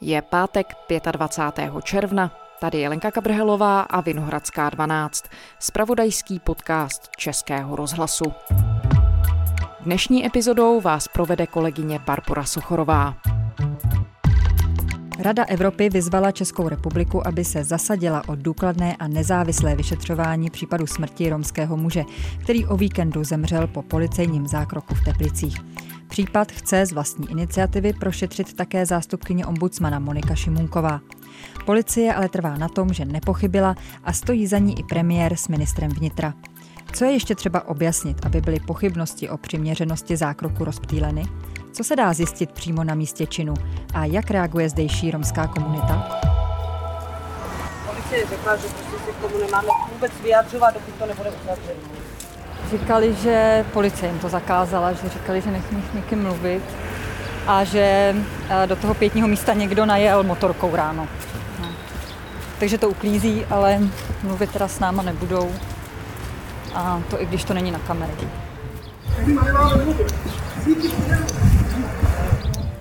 Je pátek 25. června. Tady je Lenka Kabrhelová a Vinohradská 12, spravodajský podcast Českého rozhlasu. Dnešní epizodou vás provede kolegyně Barbara Sochorová. Rada Evropy vyzvala Českou republiku, aby se zasadila o důkladné a nezávislé vyšetřování případu smrti romského muže, který o víkendu zemřel po policejním zákroku v Teplicích. Případ chce z vlastní iniciativy prošetřit také zástupkyně ombudsmana Monika Šimunková. Policie ale trvá na tom, že nepochybila a stojí za ní i premiér s ministrem vnitra. Co je ještě třeba objasnit, aby byly pochybnosti o přiměřenosti zákroku rozptýleny? Co se dá zjistit přímo na místě činu a jak reaguje zdejší romská komunita? Policie řekla, že prostě se k tomu nemáme vůbec vyjadřovat, dokud to nebude uzavřeno. Říkali, že policie jim to zakázala, že říkali, že nechmí s někým mluvit a že eh, do toho pětního místa někdo najel motorkou ráno. No. Takže to uklízí, ale mluvit teda s náma nebudou. A to i když to není na kameře.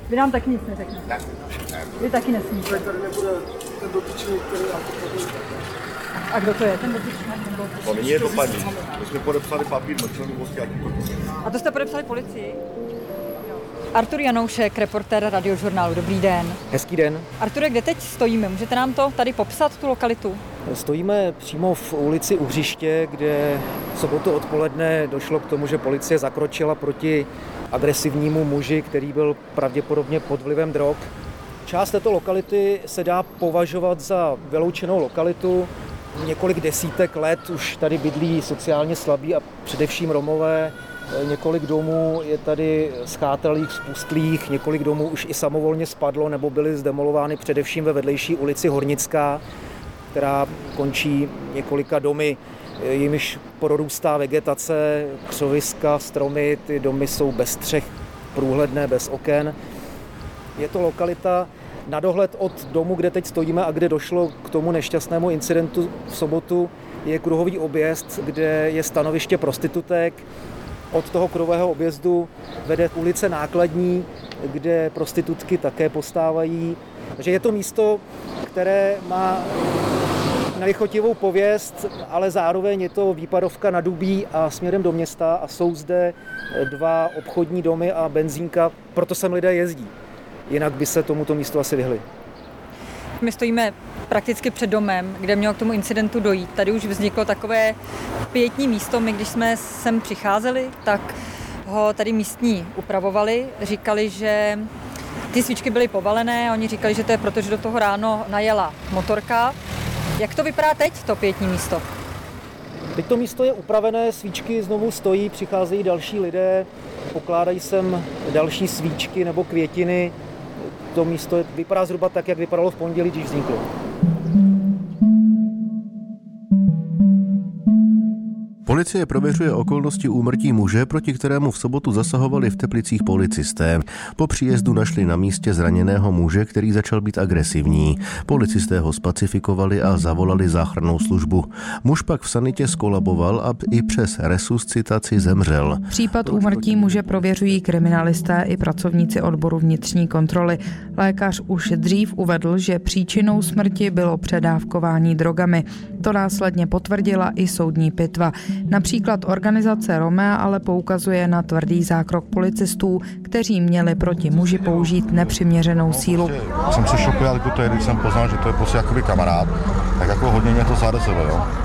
Vy nám taky nic neřeknete. Vy taky nesmíte. A kdo to je ten dotyčný? To není je to paní. My jsme podepsali papír mlčení vlastně jaký to A to jste podepsali policii? Artur Janoušek, reportér radiožurnálu. Dobrý den. Hezký den. Arture, kde teď stojíme? Můžete nám to tady popsat, tu lokalitu? Stojíme přímo v ulici u hřiště, kde v sobotu odpoledne došlo k tomu, že policie zakročila proti agresivnímu muži, který byl pravděpodobně pod vlivem drog. Část této lokality se dá považovat za vyloučenou lokalitu. Několik desítek let už tady bydlí sociálně slabí a především Romové. Několik domů je tady schátralých, spustlých, několik domů už i samovolně spadlo nebo byly zdemolovány především ve vedlejší ulici Hornická, která končí několika domy, jimiž prorůstá vegetace, křoviska, stromy, ty domy jsou bez střech, průhledné, bez oken. Je to lokalita na dohled od domu, kde teď stojíme a kde došlo k tomu nešťastnému incidentu v sobotu, je kruhový objezd, kde je stanoviště prostitutek. Od toho kruhového objezdu vede ulice Nákladní, kde prostitutky také postávají. Takže je to místo, které má nelichotivou pověst, ale zároveň je to výpadovka na Dubí a směrem do města a jsou zde dva obchodní domy a benzínka, proto sem lidé jezdí. Jinak by se tomuto místu asi vyhli. My stojíme prakticky před domem, kde mělo k tomu incidentu dojít. Tady už vzniklo takové pětní místo. My, když jsme sem přicházeli, tak ho tady místní upravovali. Říkali, že ty svíčky byly povalené, oni říkali, že to je proto, že do toho ráno najela motorka. Jak to vypadá teď, to pětní místo? Teď to místo je upravené, svíčky znovu stojí, přicházejí další lidé, pokládají sem další svíčky nebo květiny. To místo vypadá zhruba tak, jak vypadalo v pondělí, když vzniklo. Policie prověřuje okolnosti úmrtí muže, proti kterému v sobotu zasahovali v Teplicích policisté. Po příjezdu našli na místě zraněného muže, který začal být agresivní. Policisté ho spacifikovali a zavolali záchrannou službu. Muž pak v sanitě skolaboval a i přes resuscitaci zemřel. Případ úmrtí muže prověřují kriminalisté i pracovníci odboru vnitřní kontroly. Lékař už dřív uvedl, že příčinou smrti bylo předávkování drogami. To následně potvrdila i soudní pitva. Například organizace Romea ale poukazuje na tvrdý zákrok policistů, kteří měli proti muži použít nepřiměřenou sílu. Jsem se šokoval jako když jsem poznal, že to je prostě jakoby kamarád, tak jako hodně mě to zarazilo, jo.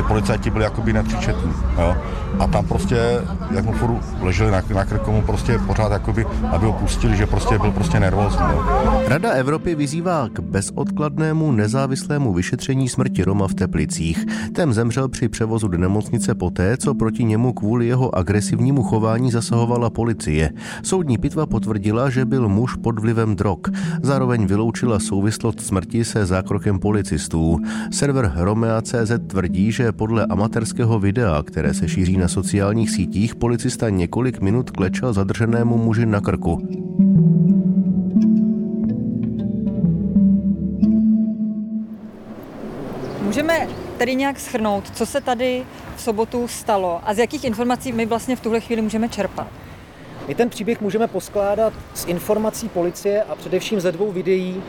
Ty policajti byli jakoby nepříčetní, jo. A tam prostě, jak mu furt leželi na, na krku, mu prostě pořád jakoby, aby ho pustili, že prostě byl prostě nervózní, jo. Rada Evropy vyzývá k bezodkladnému nezávislému vyšetření smrti Roma v Teplicích. Ten zemřel při převozu do nemocnice poté, co proti němu kvůli jeho agresivnímu chování zasahovala policie. Soudní pitva potvrdila, že byl muž pod vlivem drog. Zároveň vyloučila souvislost smrti se zákrokem policistů. Server Romea.cz tvrdí, že podle amatérského videa, které se šíří na sociálních sítích, policista několik minut klečel zadrženému muži na krku. Můžeme tedy nějak schrnout, co se tady v sobotu stalo a z jakých informací my vlastně v tuhle chvíli můžeme čerpat? My ten příběh můžeme poskládat z informací policie a především ze dvou videí,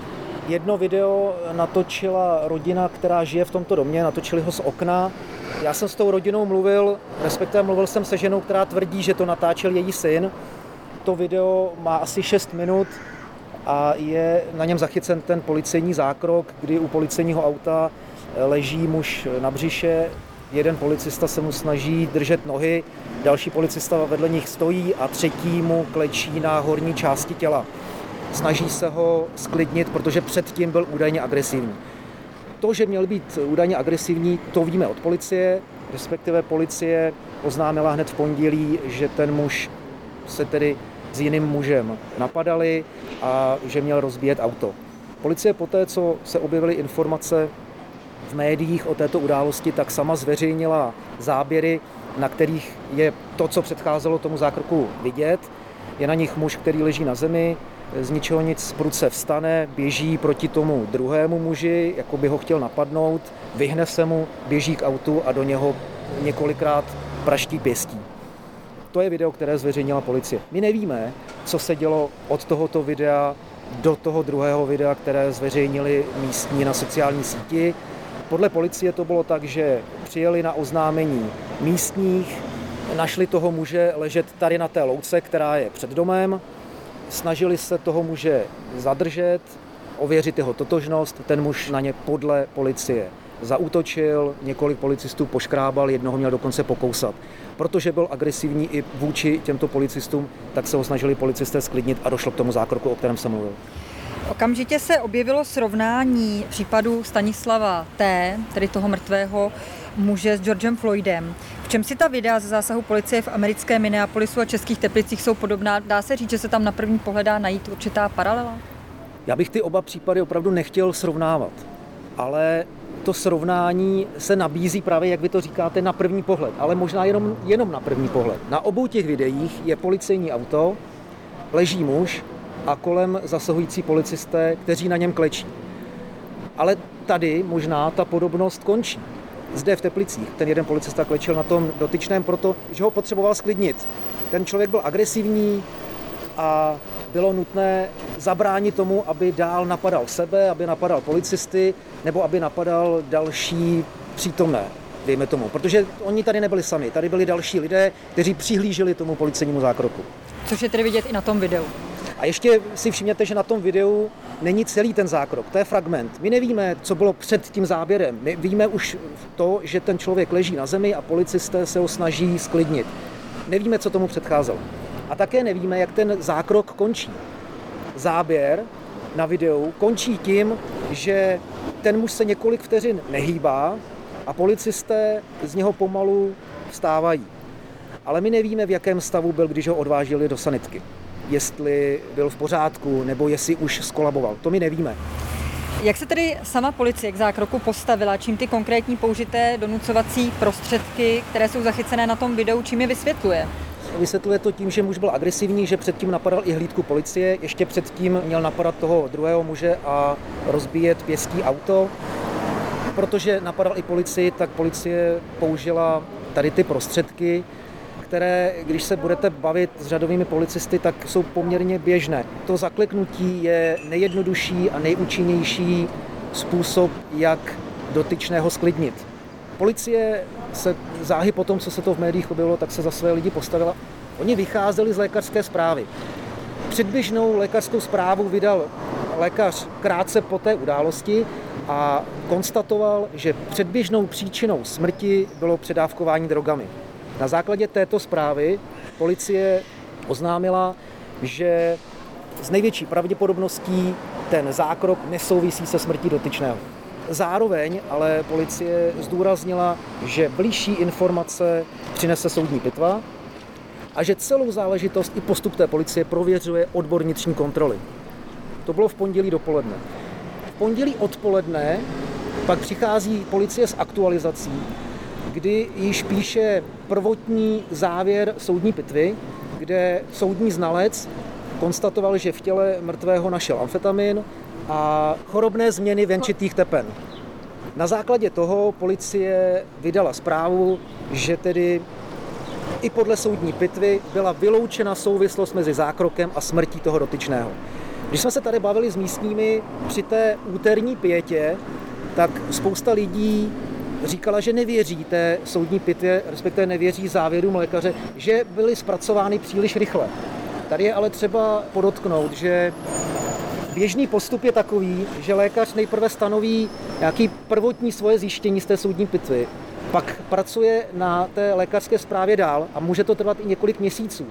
Jedno video natočila rodina, která žije v tomto domě, natočili ho z okna. Já jsem s tou rodinou mluvil, respektive mluvil jsem se ženou, která tvrdí, že to natáčel její syn. To video má asi 6 minut a je na něm zachycen ten policejní zákrok, kdy u policejního auta leží muž na břiše, jeden policista se mu snaží držet nohy, další policista vedle nich stojí a třetí mu klečí na horní části těla. Snaží se ho sklidnit, protože předtím byl údajně agresivní. To, že měl být údajně agresivní, to víme od policie, respektive policie oznámila hned v pondělí, že ten muž se tedy s jiným mužem napadali a že měl rozbíjet auto. Policie poté, co se objevily informace v médiích o této události, tak sama zveřejnila záběry, na kterých je to, co předcházelo tomu zákroku vidět. Je na nich muž, který leží na zemi, z ničeho nic pruce vstane, běží proti tomu druhému muži, jako by ho chtěl napadnout, vyhne se mu, běží k autu a do něho několikrát praští pěstí. To je video, které zveřejnila policie. My nevíme, co se dělo od tohoto videa do toho druhého videa, které zveřejnili místní na sociální síti. Podle policie to bylo tak, že přijeli na oznámení místních, našli toho muže ležet tady na té louce, která je před domem, snažili se toho muže zadržet, ověřit jeho totožnost, ten muž na ně podle policie zautočil, několik policistů poškrábal, jednoho měl dokonce pokousat. Protože byl agresivní i vůči těmto policistům, tak se ho snažili policisté sklidnit a došlo k tomu zákroku, o kterém jsem mluvil. Okamžitě se objevilo srovnání případu Stanislava T., tedy toho mrtvého muže s Georgem Floydem. V čem si ta videa ze zásahu policie v americké Minneapolisu a českých Teplicích jsou podobná? Dá se říct, že se tam na první pohled dá najít určitá paralela? Já bych ty oba případy opravdu nechtěl srovnávat, ale to srovnání se nabízí právě, jak vy to říkáte, na první pohled, ale možná jenom, jenom na první pohled. Na obou těch videích je policejní auto, leží muž a kolem zasahující policisté, kteří na něm klečí. Ale tady možná ta podobnost končí. Zde v Teplicích ten jeden policista klečel na tom dotyčném proto, že ho potřeboval sklidnit. Ten člověk byl agresivní a bylo nutné zabránit tomu, aby dál napadal sebe, aby napadal policisty nebo aby napadal další přítomné, dejme tomu. Protože oni tady nebyli sami, tady byli další lidé, kteří přihlíželi tomu policejnímu zákroku. Což je tedy vidět i na tom videu. A ještě si všimněte, že na tom videu není celý ten zákrok, to je fragment. My nevíme, co bylo před tím záběrem. My víme už to, že ten člověk leží na zemi a policisté se ho snaží sklidnit. Nevíme, co tomu předcházelo. A také nevíme, jak ten zákrok končí. Záběr na videu končí tím, že ten muž se několik vteřin nehýbá a policisté z něho pomalu vstávají. Ale my nevíme, v jakém stavu byl, když ho odvážili do sanitky. Jestli byl v pořádku, nebo jestli už skolaboval. To my nevíme. Jak se tedy sama policie k zákroku postavila? Čím ty konkrétní použité donucovací prostředky, které jsou zachycené na tom videu, čím je vysvětluje? Vysvětluje to tím, že muž byl agresivní, že předtím napadal i hlídku policie, ještě předtím měl napadat toho druhého muže a rozbíjet pěstí auto. Protože napadal i policii, tak policie použila tady ty prostředky, které, když se budete bavit s řadovými policisty, tak jsou poměrně běžné. To zakliknutí je nejjednodušší a nejúčinnější způsob, jak dotyčného sklidnit. Policie se záhy po tom, co se to v médiích objevilo, tak se za své lidi postavila. Oni vycházeli z lékařské zprávy. Předběžnou lékařskou zprávu vydal lékař krátce po té události a konstatoval, že předběžnou příčinou smrti bylo předávkování drogami. Na základě této zprávy policie oznámila, že s největší pravděpodobností ten zákrok nesouvisí se smrtí dotyčného. Zároveň ale policie zdůraznila, že blížší informace přinese soudní pitva a že celou záležitost i postup té policie prověřuje odbor vnitřní kontroly. To bylo v pondělí dopoledne. V pondělí odpoledne pak přichází policie s aktualizací, kdy již píše prvotní závěr soudní pitvy, kde soudní znalec konstatoval, že v těle mrtvého našel amfetamin a chorobné změny venčitých tepen. Na základě toho policie vydala zprávu, že tedy i podle soudní pitvy byla vyloučena souvislost mezi zákrokem a smrtí toho dotyčného. Když jsme se tady bavili s místními při té úterní pětě, tak spousta lidí říkala, že nevěří té soudní pitvě, respektive nevěří závěrům lékaře, že byly zpracovány příliš rychle. Tady je ale třeba podotknout, že běžný postup je takový, že lékař nejprve stanoví nějaký prvotní svoje zjištění z té soudní pitvy, pak pracuje na té lékařské zprávě dál a může to trvat i několik měsíců.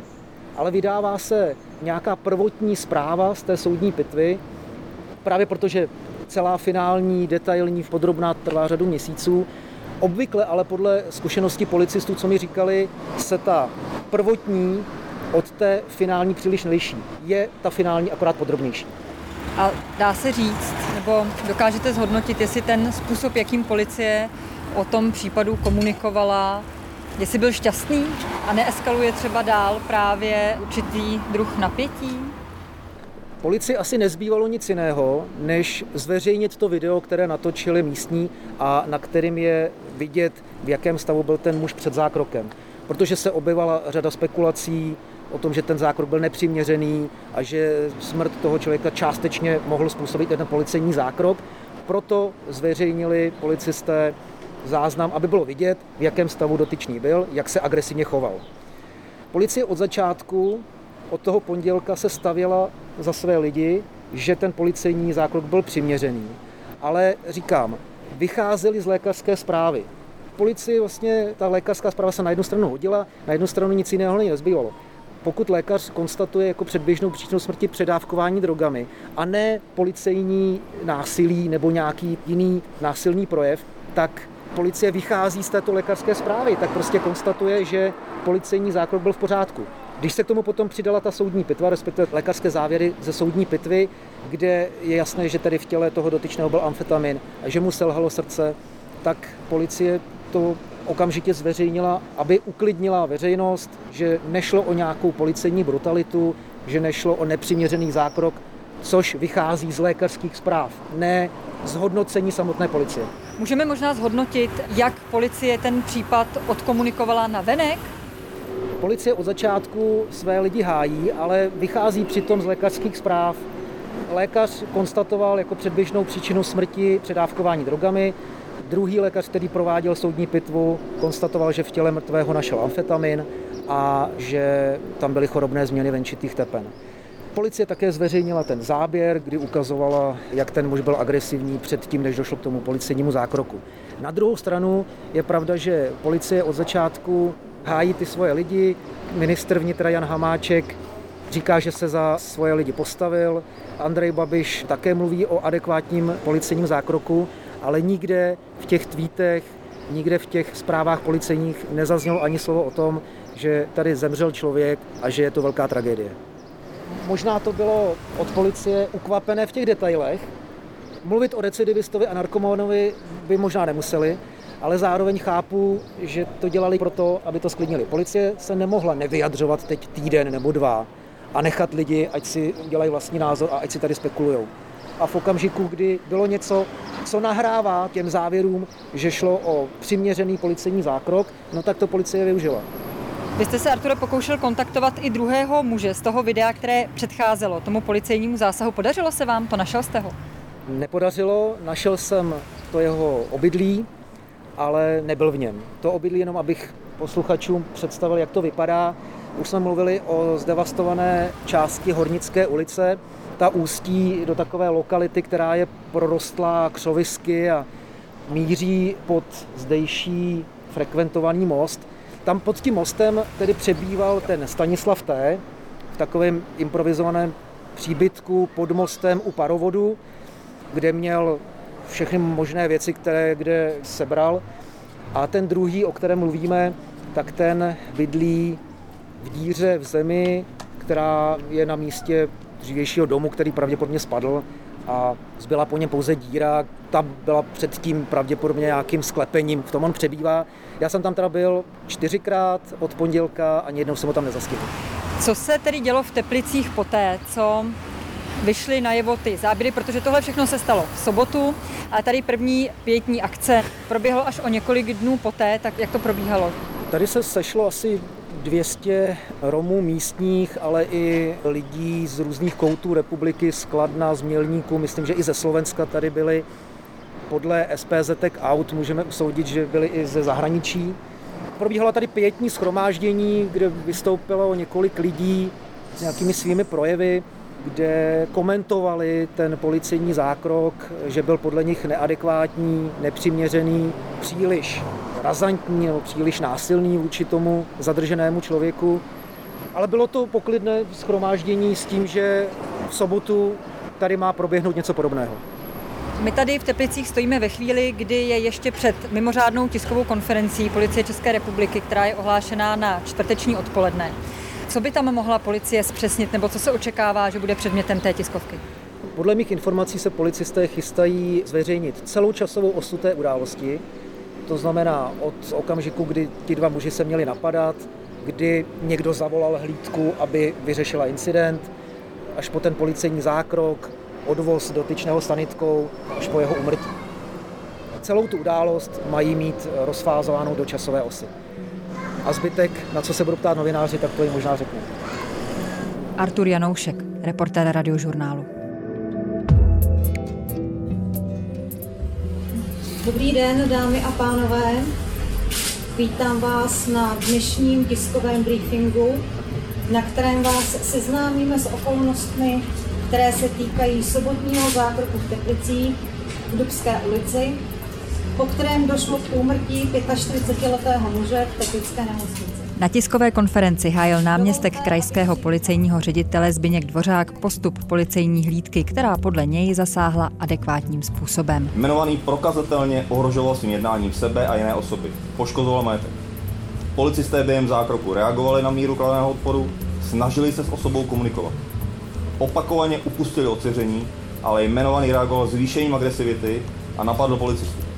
Ale vydává se nějaká prvotní zpráva z té soudní pitvy, právě protože celá finální, detailní, podrobná trvá řadu měsíců. Obvykle ale podle zkušenosti policistů, co mi říkali, se ta prvotní od té finální příliš neliší. Je ta finální akorát podrobnější. A dá se říct, nebo dokážete zhodnotit, jestli ten způsob, jakým policie o tom případu komunikovala, jestli byl šťastný a neeskaluje třeba dál právě určitý druh napětí? Policii asi nezbývalo nic jiného, než zveřejnit to video, které natočili místní a na kterým je vidět, v jakém stavu byl ten muž před zákrokem. Protože se objevila řada spekulací o tom, že ten zákrok byl nepřiměřený a že smrt toho člověka částečně mohl způsobit ten policejní zákrok. Proto zveřejnili policisté záznam, aby bylo vidět, v jakém stavu dotyčný byl, jak se agresivně choval. Policie od začátku, od toho pondělka se stavěla za své lidi, že ten policejní zákrok byl přiměřený. Ale říkám, vycházeli z lékařské zprávy. Policii vlastně ta lékařská zpráva se na jednu stranu hodila, na jednu stranu nic jiného nezbývalo. Pokud lékař konstatuje jako předběžnou příčinu smrti předávkování drogami a ne policejní násilí nebo nějaký jiný násilný projev, tak policie vychází z této lékařské zprávy, tak prostě konstatuje, že policejní zákrok byl v pořádku. Když se k tomu potom přidala ta soudní pitva, respektive lékařské závěry ze soudní pitvy, kde je jasné, že tady v těle toho dotyčného byl amfetamin a že mu selhalo srdce, tak policie to okamžitě zveřejnila, aby uklidnila veřejnost, že nešlo o nějakou policejní brutalitu, že nešlo o nepřiměřený zákrok, což vychází z lékařských zpráv, ne z hodnocení samotné policie. Můžeme možná zhodnotit, jak policie ten případ odkomunikovala na venek? Policie od začátku své lidi hájí, ale vychází přitom z lékařských zpráv. Lékař konstatoval jako předběžnou příčinu smrti předávkování drogami. Druhý lékař, který prováděl soudní pitvu, konstatoval, že v těle mrtvého našel amfetamin a že tam byly chorobné změny venčitých tepen. Policie také zveřejnila ten záběr, kdy ukazovala, jak ten muž byl agresivní před tím, než došlo k tomu policejnímu zákroku. Na druhou stranu je pravda, že policie od začátku hájí ty svoje lidi. Ministr vnitra Jan Hamáček říká, že se za svoje lidi postavil. Andrej Babiš také mluví o adekvátním policejním zákroku, ale nikde v těch tweetech, nikde v těch zprávách policejních nezaznělo ani slovo o tom, že tady zemřel člověk a že je to velká tragédie. Možná to bylo od policie ukvapené v těch detailech. Mluvit o recidivistovi a narkomanovi by možná nemuseli, ale zároveň chápu, že to dělali proto, aby to sklidnili. Policie se nemohla nevyjadřovat teď týden nebo dva a nechat lidi, ať si dělají vlastní názor a ať si tady spekulují. A v okamžiku, kdy bylo něco, co nahrává těm závěrům, že šlo o přiměřený policejní zákrok, no tak to policie využila. Vy jste se, Arture, pokoušel kontaktovat i druhého muže z toho videa, které předcházelo tomu policejnímu zásahu. Podařilo se vám to? Našel jste ho? Nepodařilo, našel jsem to jeho obydlí, ale nebyl v něm. To obydlí jenom, abych posluchačům představil, jak to vypadá. Už jsme mluvili o zdevastované části Hornické ulice. Ta ústí do takové lokality, která je prorostlá křovisky a míří pod zdejší frekventovaný most. Tam pod tím mostem tedy přebýval ten Stanislav T. v takovém improvizovaném příbytku pod mostem u parovodu, kde měl všechny možné věci, které kde sebral. A ten druhý, o kterém mluvíme, tak ten bydlí v díře v zemi, která je na místě dřívějšího domu, který pravděpodobně spadl a zbyla po něm pouze díra. Ta byla předtím pravděpodobně nějakým sklepením, v tom on přebývá. Já jsem tam teda byl čtyřikrát od pondělka, ani jednou jsem ho tam nezaskytl. Co se tedy dělo v Teplicích poté, co vyšly najevo ty záběry, protože tohle všechno se stalo v sobotu, ale tady první pětní akce proběhlo až o několik dnů poté, tak jak to probíhalo? Tady se sešlo asi 200 Romů místních, ale i lidí z různých koutů republiky, z Kladna, z Mělníku, myslím, že i ze Slovenska tady byli. Podle SPZ Out můžeme usoudit, že byli i ze zahraničí. Probíhala tady pětní schromáždění, kde vystoupilo několik lidí s nějakými svými projevy, kde komentovali ten policejní zákrok, že byl podle nich neadekvátní, nepřiměřený, příliš razantní nebo příliš násilný vůči tomu zadrženému člověku. Ale bylo to poklidné schromáždění s tím, že v sobotu tady má proběhnout něco podobného. My tady v Teplicích stojíme ve chvíli, kdy je ještě před mimořádnou tiskovou konferencí Policie České republiky, která je ohlášená na čtvrteční odpoledne. Co by tam mohla policie zpřesnit, nebo co se očekává, že bude předmětem té tiskovky? Podle mých informací se policisté chystají zveřejnit celou časovou osu té události, to znamená od okamžiku, kdy ti dva muži se měli napadat, kdy někdo zavolal hlídku, aby vyřešila incident, až po ten policejní zákrok, odvoz dotyčného sanitkou, až po jeho umrtí. Celou tu událost mají mít rozfázovanou do časové osy. A zbytek, na co se budou ptát novináři, tak to jim možná řeknu. Artur Janoušek, reportér radiožurnálu. Dobrý den, dámy a pánové. Vítám vás na dnešním tiskovém briefingu, na kterém vás seznámíme s okolnostmi, které se týkají sobotního zákroku v Teplicích v Dubské ulici, po kterém došlo k úmrtí 45-letého muže v Teplické nemocnici. Na tiskové konferenci hájil náměstek krajského policejního ředitele Zbyněk Dvořák postup policejní hlídky, která podle něj zasáhla adekvátním způsobem. Jmenovaný prokazatelně ohrožoval svým jednáním sebe a jiné osoby. Poškozoval majetek. Policisté během zákroku reagovali na míru kladeného odporu, snažili se s osobou komunikovat. Opakovaně upustili od ale jmenovaný reagoval zvýšením agresivity a napadl policistu.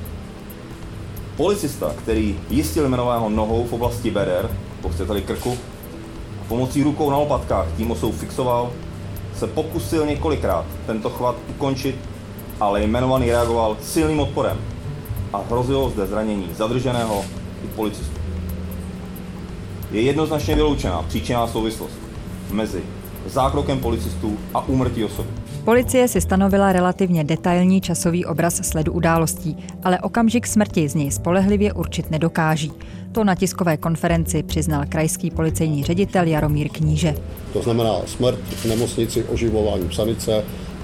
Policista, který jistil jmenovaného nohou v oblasti beder, to chcete krku, a pomocí rukou na lopatkách tím osou fixoval, se pokusil několikrát tento chvat ukončit, ale jmenovaný reagoval silným odporem a hrozilo zde zranění zadrženého i policistů. Je jednoznačně vyloučená příčinná souvislost mezi zákrokem policistů a úmrtí osoby. Policie si stanovila relativně detailní časový obraz sledu událostí, ale okamžik smrti z něj spolehlivě určit nedokáží. To na tiskové konferenci přiznal krajský policejní ředitel Jaromír Kníže. To znamená smrt v nemocnici, oživování psanice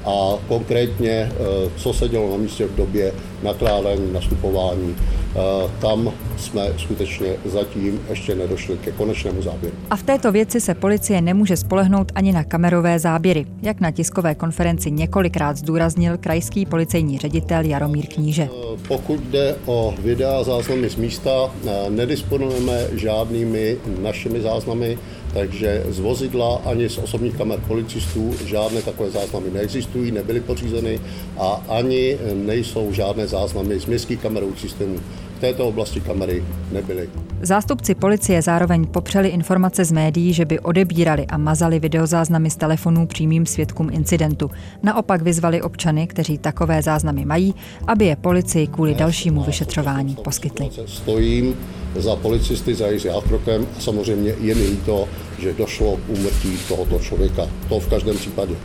a konkrétně, eh, co se dělo na místě v době nakládání, nastupování Eh, tam jsme skutečně zatím ještě nedošli ke konečnému záběru. A v této věci se policie nemůže spolehnout ani na kamerové záběry, jak na tiskové konferenci několikrát zdůraznil krajský policejní ředitel Jaromír Kníže. Eh, pokud jde o videa záznamy z místa, nedisponujeme žádnými našimi záznamy, takže z vozidla ani z osobních kamer policistů žádné takové záznamy neexistují, nebyly pořízeny a ani nejsou žádné záznamy z městských kamerových systémů v této oblasti kamery nebyly. Zástupci policie zároveň popřeli informace z médií, že by odebírali a mazali videozáznamy z telefonů přímým svědkům incidentu. Naopak vyzvali občany, kteří takové záznamy mají, aby je policii kvůli dalšímu vyšetřování poskytli. Stojím za policisty, za jejich zákrokem a samozřejmě je mi líto, že došlo k úmrtí tohoto člověka. To v každém případě.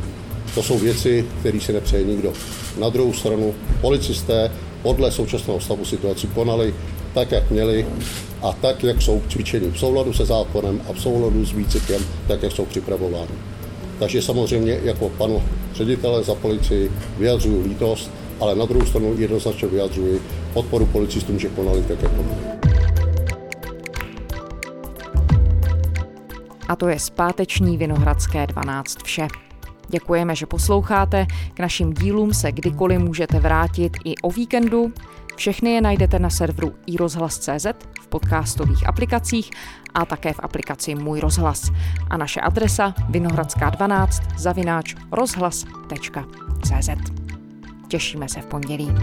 To jsou věci, které si nepřeje nikdo. Na druhou stranu policisté podle současného stavu situaci konali tak, jak měli a tak, jak jsou cvičeni v souladu se zákonem a v souladu s výcvikem, tak, jak jsou připravováni. Takže samozřejmě jako panu ředitele za policii vyjadřuju lítost, ale na druhou stranu jednoznačně vyjadřuji podporu policistům, že konali tak, jak konali. A to je zpáteční Vinohradské 12 vše. Děkujeme, že posloucháte. K našim dílům se kdykoliv můžete vrátit i o víkendu. Všechny je najdete na serveru iRozhlas.cz, v podcastových aplikacích a také v aplikaci Můj rozhlas. A naše adresa vinohradská12 zavináč rozhlas.cz. Těšíme se v pondělí.